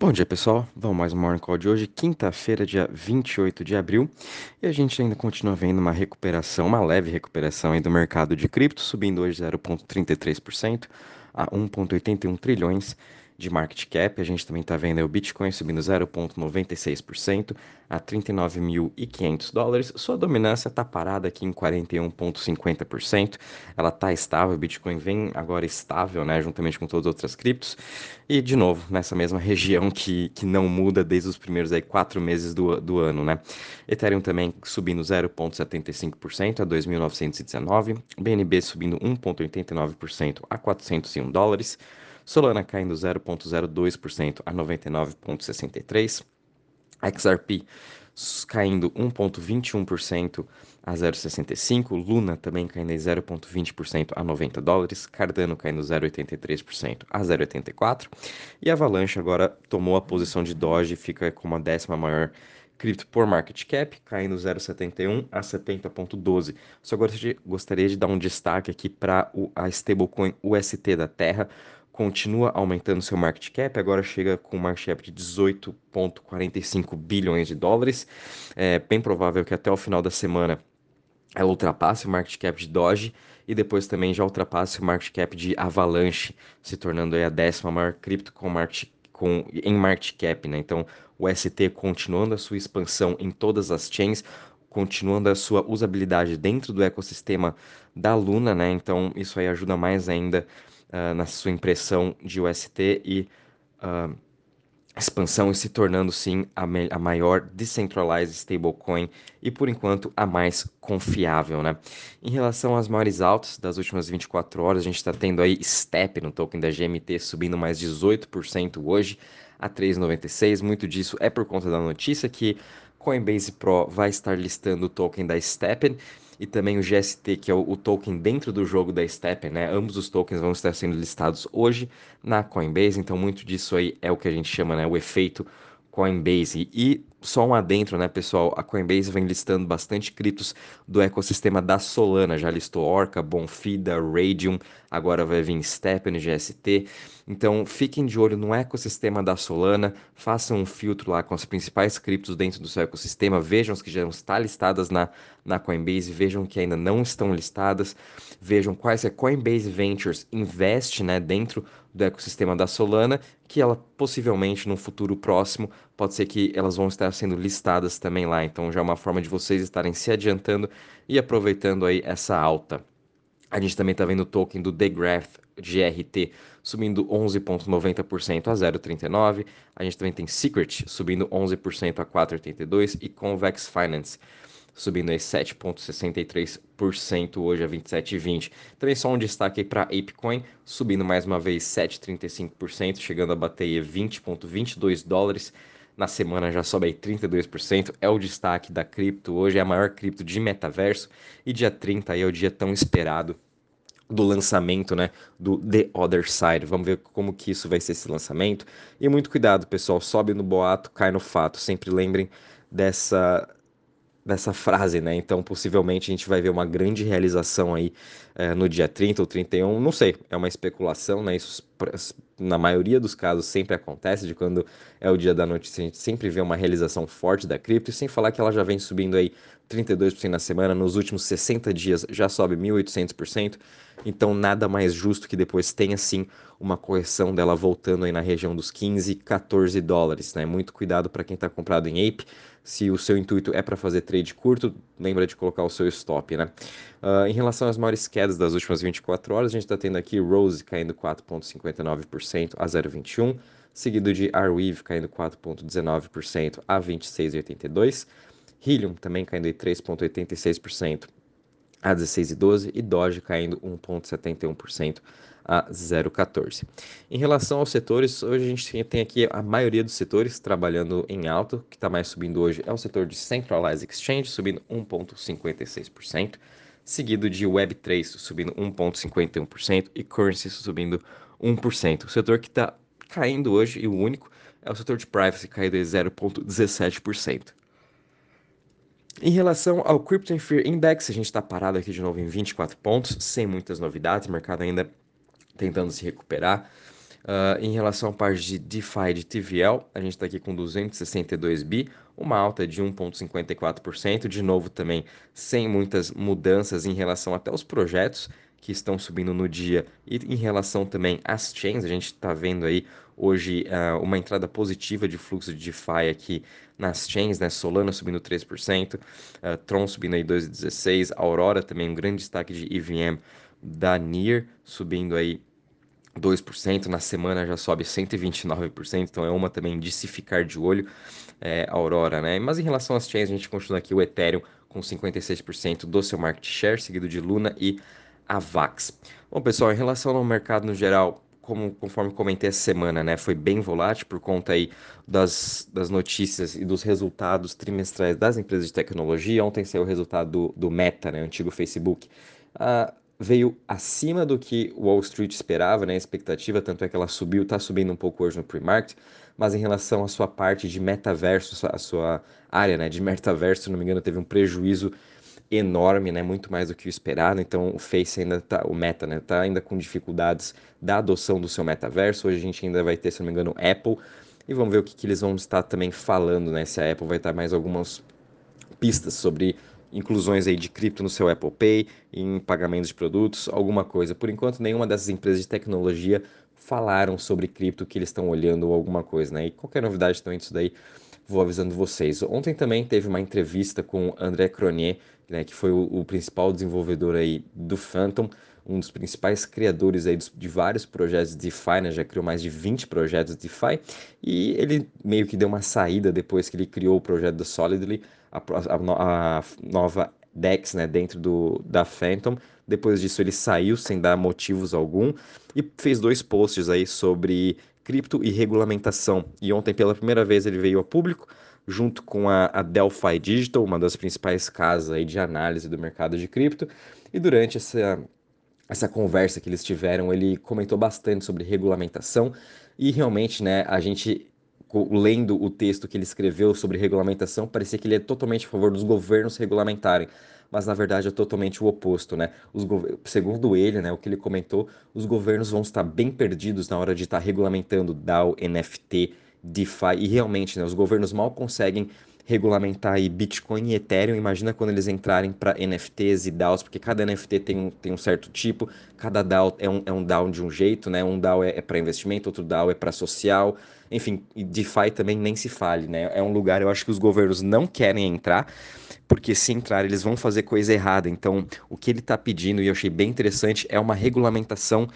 Bom dia, pessoal. Vamos mais um Morning Call de hoje, quinta-feira, dia 28 de abril. E a gente ainda continua vendo uma recuperação, uma leve recuperação aí do mercado de cripto, subindo hoje 0,33% a 1,81 trilhões de market cap. A gente também está vendo o Bitcoin subindo 0,96% a 39.500 dólares. Sua dominância está parada aqui em 41,50%. Ela está estável, o Bitcoin vem agora estável, né, juntamente com todas as outras criptos. E, de novo, nessa mesma região que, que não muda desde os primeiros aí, quatro meses do, do ano. Né? Ethereum também subindo 0,75% a 2.919. BNB subindo 1,89% a 401 dólares. Solana caindo 0,02% a 99,63%. XRP caindo 1,21% a 0,65%. Luna também caindo em 0,20% a 90 dólares. Cardano caindo 0,83% a 0,84%. E Avalanche agora tomou a posição de Doge e fica como a décima maior cripto por market cap, caindo 0,71 a 70,12. Só gostaria de dar um destaque aqui para a stablecoin UST da Terra, continua aumentando seu market cap, agora chega com um market cap de 18,45 bilhões de dólares. É bem provável que até o final da semana ela ultrapasse o market cap de Doge e depois também já ultrapasse o market cap de Avalanche, se tornando a décima maior cripto com market, com, em market cap. Né? Então, o ST continuando a sua expansão em todas as chains, continuando a sua usabilidade dentro do ecossistema da Luna, né? Então, isso aí ajuda mais ainda uh, na sua impressão de UST e uh, expansão e se tornando sim a, a, maior decentralized stablecoin e por enquanto a mais confiável, né? Em relação às maiores altas das últimas 24 horas, a gente está tendo aí STEP no token da GMT subindo mais 18% hoje a 3,96. Muito disso é por conta da notícia que Coinbase Pro vai estar listando o token da STEPN e também o GST, que é o, o, token dentro do jogo da Steppen, né? Ambos os tokens vão estar sendo listados hoje na Coinbase, então muito disso aí é o que a gente chama, né, o efeito Coinbase. E só um adentro, né, pessoal? A Coinbase vem listando bastante criptos do ecossistema da Solana. Já listou Orca, Bonfida, Radium, agora vai vir Steppen, GST. Então, fiquem de olho no ecossistema da Solana, façam um filtro lá com as principais criptos dentro do seu ecossistema, vejam as que já estão listadas na, na Coinbase, vejam que ainda não estão listadas, vejam quais a Coinbase Ventures investe né, dentro do ecossistema da Solana, que ela possivelmente no futuro próximo pode ser que elas vão estar sendo listadas também lá. Então já é uma forma de vocês estarem se adiantando e aproveitando aí essa alta. A gente também está vendo o token do The Graph GRT subindo 11,90% a 0,39. A gente também tem Secret subindo 11% a 4,82 e Convex Finance subindo aí 7,63% hoje a 27,20. Também só um destaque para ApeCoin, subindo mais uma vez 7,35%, chegando a bater 20,22 dólares. Na semana já sobe aí 32%, é o destaque da cripto. Hoje é a maior cripto de metaverso e dia 30 aí é o dia tão esperado do lançamento, né, do The Other Side. Vamos ver como que isso vai ser esse lançamento. E muito cuidado, pessoal, sobe no boato, cai no fato. Sempre lembrem dessa dessa frase, né? Então, possivelmente a gente vai ver uma grande realização aí é, no dia 30 ou 31, não sei, é uma especulação, né? Isso na maioria dos casos sempre acontece, de quando é o dia da notícia, a gente sempre vê uma realização forte da cripto, e sem falar que ela já vem subindo aí 32% na semana, nos últimos 60 dias já sobe 1.800%, então nada mais justo que depois tenha sim uma correção dela voltando aí na região dos 15, 14 dólares, né? Muito cuidado para quem está comprado em Ape, se o seu intuito é para fazer trade curto, lembra de colocar o seu stop, né? Uh, em relação às maiores quedas das últimas 24 horas, a gente está tendo aqui Rose caindo 4,59% a 0,21%, seguido de Arweave caindo 4,19% a 26,82%, Helium também caindo 3,86% a 16,12% e Doge caindo 1,71% a 0,14. Em relação aos setores, hoje a gente tem aqui a maioria dos setores trabalhando em alto. O que está mais subindo hoje é o setor de Centralized Exchange, subindo 1,56%, seguido de Web3 subindo 1,51% e Currency subindo 1%. O setor que está caindo hoje, e o único, é o setor de Privacy, caindo 0,17%. Em relação ao Crypto Fear Index, a gente está parado aqui de novo em 24 pontos, sem muitas novidades, o mercado ainda tentando se recuperar. Uh, em relação à parte de DeFi de TVL, a gente está aqui com 262 bi, uma alta de 1,54%, de novo também sem muitas mudanças em relação até os projetos que estão subindo no dia e em relação também às chains, a gente está vendo aí hoje uh, uma entrada positiva de fluxo de DeFi aqui nas chains, né? Solana subindo 3%, uh, Tron subindo aí 2,16%, Aurora também um grande destaque de EVM da NIR subindo aí 2%, na semana já sobe 129%, então é uma também de se ficar de olho, é, Aurora, né? Mas em relação às chains, a gente continua aqui o Ethereum com 56% do seu market share, seguido de Luna e Avax. Bom, pessoal, em relação ao mercado no geral, como, conforme comentei essa semana, né, foi bem volátil por conta aí das, das notícias e dos resultados trimestrais das empresas de tecnologia. Ontem saiu o resultado do, do Meta, né, antigo Facebook. Uh, veio acima do que Wall Street esperava, né, a expectativa, tanto é que ela subiu, está subindo um pouco hoje no pre-market, mas em relação à sua parte de metaverso, a sua área né, de metaverso, se não me engano, teve um prejuízo enorme, né, muito mais do que o esperado. Então o Face ainda tá, o Meta, né, tá ainda com dificuldades da adoção do seu metaverso. Hoje a gente ainda vai ter, se não me engano, Apple e vamos ver o que, que eles vão estar também falando, né, se a Apple vai estar mais algumas pistas sobre inclusões aí de cripto no seu Apple Pay, em pagamentos de produtos, alguma coisa. Por enquanto, nenhuma dessas empresas de tecnologia falaram sobre cripto que eles estão olhando ou alguma coisa, né? E qualquer novidade também disso daí, vou avisando vocês. Ontem também teve uma entrevista com André Cronier, né, que foi o, o, principal desenvolvedor aí do Phantom, um dos principais criadores aí de vários projetos de DeFi, né, já criou mais de 20 projetos de DeFi, e ele meio que deu uma saída depois que ele criou o projeto do Solidly, a, a, a nova DEX né, dentro do, da Phantom. Depois disso ele saiu sem dar motivos algum e fez dois posts aí sobre cripto e regulamentação. E ontem pela primeira vez ele veio a público junto com a, a Delphi Digital, uma das principais casas de análise do mercado de cripto. E durante essa, essa conversa que eles tiveram, ele comentou bastante sobre regulamentação e realmente, né, a gente lendo o texto que ele escreveu sobre regulamentação, parecia que ele é totalmente a favor dos governos regulamentarem mas na verdade é totalmente o oposto, né? Os segundo ele, né, o que ele comentou, os governos vão estar bem perdidos na hora de estar regulamentando DAO, NFT, DeFi, e realmente, né, os governos mal conseguem regulamentar aí Bitcoin e Ethereum, imagina quando eles entrarem para NFTs e DAOs, porque cada NFT tem um, tem um certo tipo, cada DAO é um, é um DAO de um jeito, né? Um DAO é, é para investimento, outro DAO é para social, enfim, e DeFi também nem se fale, né? É um lugar, eu acho que os governos não querem entrar, porque se entrar eles vão fazer coisa errada. Então, o que ele está pedindo, e eu achei bem interessante, é uma regulamentação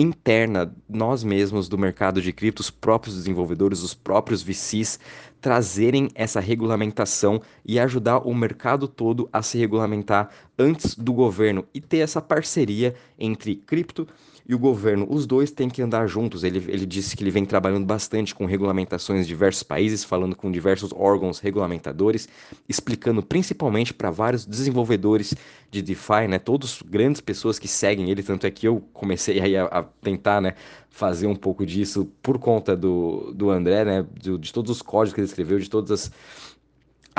interna, nós mesmos do mercado de cripto, os próprios desenvolvedores, os próprios VCs, trazerem essa regulamentação e ajudar o mercado todo a se regulamentar antes do governo e ter essa parceria entre cripto e o governo. Os dois têm que andar juntos. Ele, ele disse que ele vem trabalhando bastante com regulamentações de diversos países, falando com diversos órgãos regulamentadores, explicando principalmente para vários desenvolvedores de DeFi, né? Todos grandes pessoas que seguem ele, tanto é que eu comecei aí a, a tentar, né, fazer um pouco disso por conta do, do André, né, de, de todos os códigos que ele escreveu, de todas as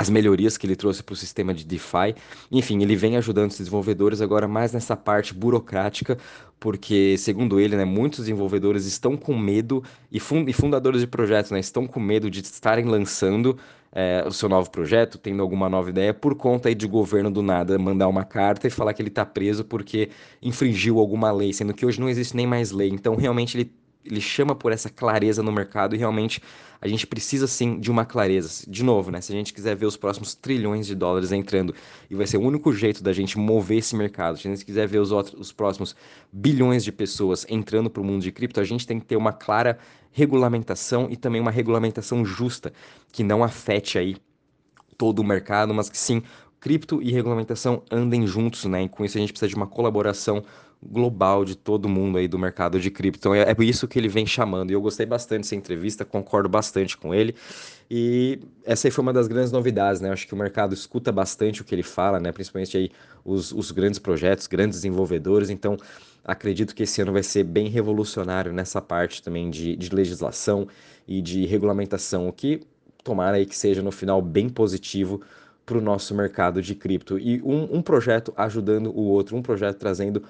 as melhorias que ele trouxe para o sistema de DeFi. Enfim, ele vem ajudando os desenvolvedores agora mais nessa parte burocrática, porque, segundo ele, né, muitos desenvolvedores estão com medo, e, fund fundadores de projetos né, estão com medo de estarem lançando é, o seu novo projeto, tendo alguma nova ideia, por conta aí de governo do nada mandar uma carta e falar que ele está preso porque infringiu alguma lei, sendo que hoje não existe nem mais lei. Então, realmente, ele ele chama por essa clareza no mercado e realmente a gente precisa sim de uma clareza. De novo, né? Se a gente quiser ver os próximos trilhões de dólares entrando e vai ser o único jeito da gente mover esse mercado, se a gente quiser ver os, outros, os próximos bilhões de pessoas entrando para o mundo de cripto, a gente tem que ter uma clara regulamentação e também uma regulamentação justa que não afete aí todo o mercado, mas que sim cripto e regulamentação andem juntos, né? E com isso a gente precisa de uma colaboração global de todo mundo aí do mercado de cripto. Então é, é isso que ele vem chamando. E eu gostei bastante dessa entrevista, concordo bastante com ele. E essa aí foi uma das grandes novidades, né? Acho que o mercado escuta bastante o que ele fala, né? Principalmente aí os, os grandes projetos, grandes desenvolvedores. Então acredito que esse ano vai ser bem revolucionário nessa parte também de, de legislação e de regulamentação, o que tomara aí que seja no final bem positivo para o nosso mercado de cripto. E um, um, projeto ajudando o outro, um projeto trazendo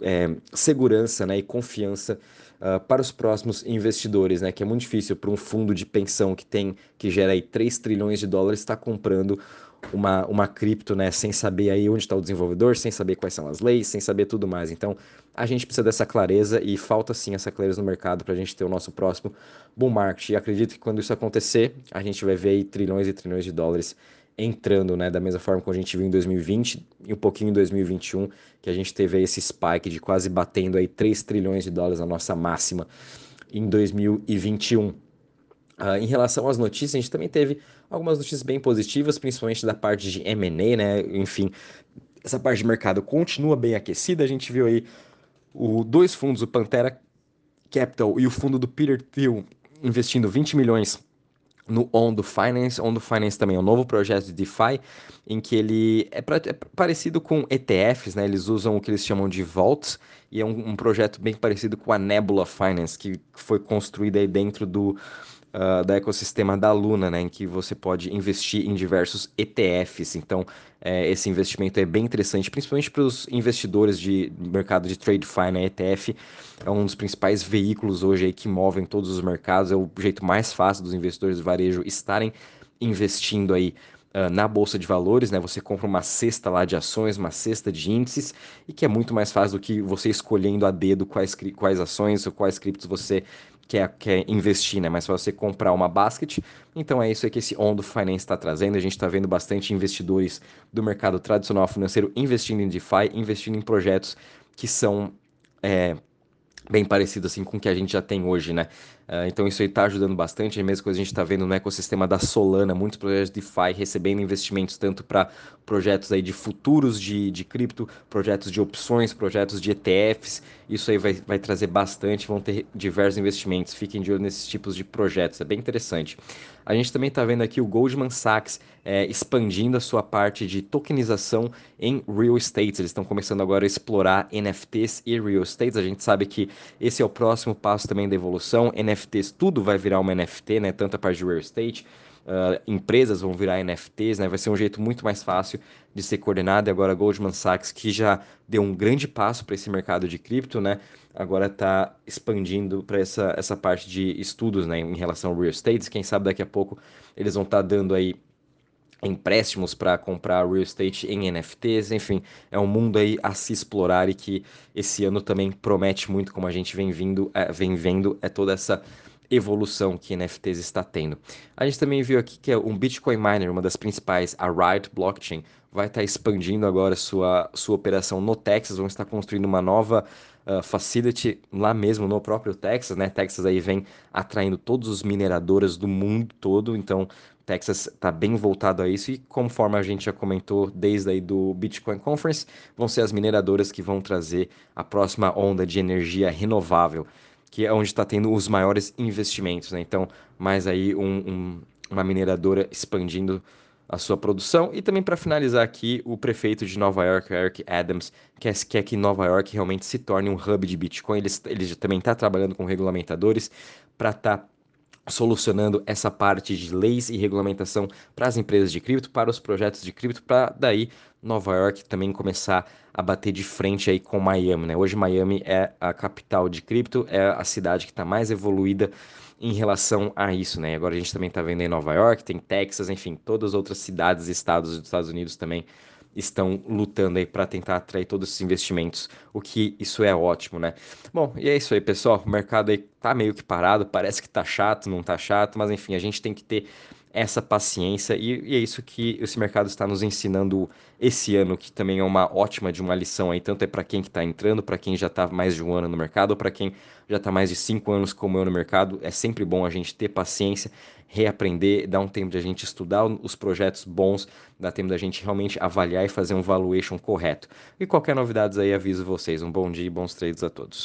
é, segurança né, e confiança uh, para os próximos investidores, né? Que é muito difícil para um fundo de pensão que tem que gera aí 3 trilhões de dólares estar tá comprando uma, uma cripto, né, sem saber aí onde está o desenvolvedor, sem saber quais são as leis, sem saber tudo mais. Então, a gente precisa dessa clareza e falta sim essa clareza no mercado para a gente ter o nosso próximo bull market. E acredito que quando isso acontecer, a gente vai ver aí trilhões e trilhões de dólares entrando, né, da mesma forma que a gente viu em 2020 e um pouquinho em 2021, que a gente teve esse spike de quase batendo aí 3 trilhões de dólares a nossa máxima em 2021. Uh, ah, em relação às notícias, a gente também teve algumas notícias bem positivas, principalmente da parte de M&A, né? Enfim, essa parte de mercado continua bem aquecida. A gente viu aí o dois fundos, o Pantera Capital e o fundo do Peter Thiel, investindo 20 milhões no Ondo Finance. Ondo Finance também é um novo projeto de DeFi, em que ele é, pra, é, parecido com ETFs, né? Eles usam o que eles chamam de vaults, e é um, um projeto bem parecido com a Nebula Finance, que foi construída aí dentro do uh, da ecossistema da Luna, né, em que você pode investir em diversos ETFs. Então, é, esse investimento é bem interessante, principalmente para os investidores de mercado de trade né? ETF é um dos principais veículos hoje aí que movem todos os mercados, é o jeito mais fácil dos investidores de varejo estarem investindo aí Uh, na bolsa de valores, né? Você compra uma cesta lá de ações, uma cesta de índices, e que é muito mais fácil do que você escolhendo a dedo quais, quais ações ou quais criptos você quer, quer investir, né? Mas para você comprar uma basket. Então é isso aí que esse Ondo Finance está trazendo. A gente está vendo bastante investidores do mercado tradicional financeiro investindo em DeFi, investindo em projetos que são é, bem parecidos assim com o que a gente já tem hoje, né? Uh, então isso aí está ajudando bastante. É a mesma coisa a gente está vendo no ecossistema da Solana, muitos projetos de DeFi recebendo investimentos tanto para projetos aí de futuros de, de cripto, projetos de opções, projetos de ETFs. Isso aí vai, vai trazer bastante, vão ter diversos investimentos. Fiquem de olho nesses tipos de projetos, é bem interessante. A gente também está vendo aqui o Goldman Sachs é, expandindo a sua parte de tokenização em real estate. Eles estão começando agora a explorar NFTs e real estates. A gente sabe que esse é o próximo passo também da evolução. NFTs, tudo vai virar uma NFT, né? Tanto a parte de real estate, uh, empresas vão virar NFTs, né? Vai ser um jeito muito mais fácil de ser coordenado. E agora Goldman Sachs, que já deu um grande passo para esse mercado de cripto, né? Agora está expandindo para essa, essa parte de estudos, né? Em relação ao real estate. Quem sabe daqui a pouco eles vão estar tá dando aí empréstimos para comprar real estate em NFTs, enfim, é um mundo aí a se explorar e que esse ano também promete muito, como a gente vem vindo, é, vem vendo, é toda essa evolução que NFTs está tendo. A gente também viu aqui que é um Bitcoin miner, uma das principais, a Riot Blockchain, vai estar expandindo agora sua, sua operação no Texas, vão estar construindo uma nova uh, facility lá mesmo no próprio Texas, né? Texas aí vem atraindo todos os mineradoras do mundo todo, então Texas está bem voltado a isso e conforme a gente já comentou desde aí do Bitcoin Conference, vão ser as mineradoras que vão trazer a próxima onda de energia renovável, que é onde está tendo os maiores investimentos, né? Então, mais aí um, um, uma mineradora expandindo a sua produção. E também para finalizar aqui, o prefeito de Nova York, Eric Adams, quer, quer que Nova York realmente se torne um hub de Bitcoin. Ele, ele também está trabalhando com regulamentadores para estar tá solucionando essa parte de leis e regulamentação para as empresas de cripto, para os projetos de cripto, para daí Nova York também começar a bater de frente aí com Miami, né? Hoje Miami é a capital de cripto, é a cidade que está mais evoluída em relação a isso, né? Agora a gente também está vendo em Nova York, tem Texas, enfim, todas as outras cidades e estados dos Estados Unidos também estão lutando aí para tentar atrair todos esses investimentos, o que isso é ótimo, né? Bom, e é isso aí, pessoal. O mercado aí tá meio que parado, parece que tá chato, não tá chato, mas enfim, a gente tem que ter essa paciência e, e, é isso que esse mercado está nos ensinando esse ano, que também é uma ótima de uma lição aí, tanto é para quem está entrando, para quem já está mais de um ano no mercado, ou para quem já está mais de cinco anos como eu no mercado, é sempre bom a gente ter paciência, reaprender, dar um tempo de a gente estudar os projetos bons, dá tempo da gente realmente avaliar e fazer um valuation correto. E qualquer novidades aí aviso vocês. Um bom dia e bons trades a todos.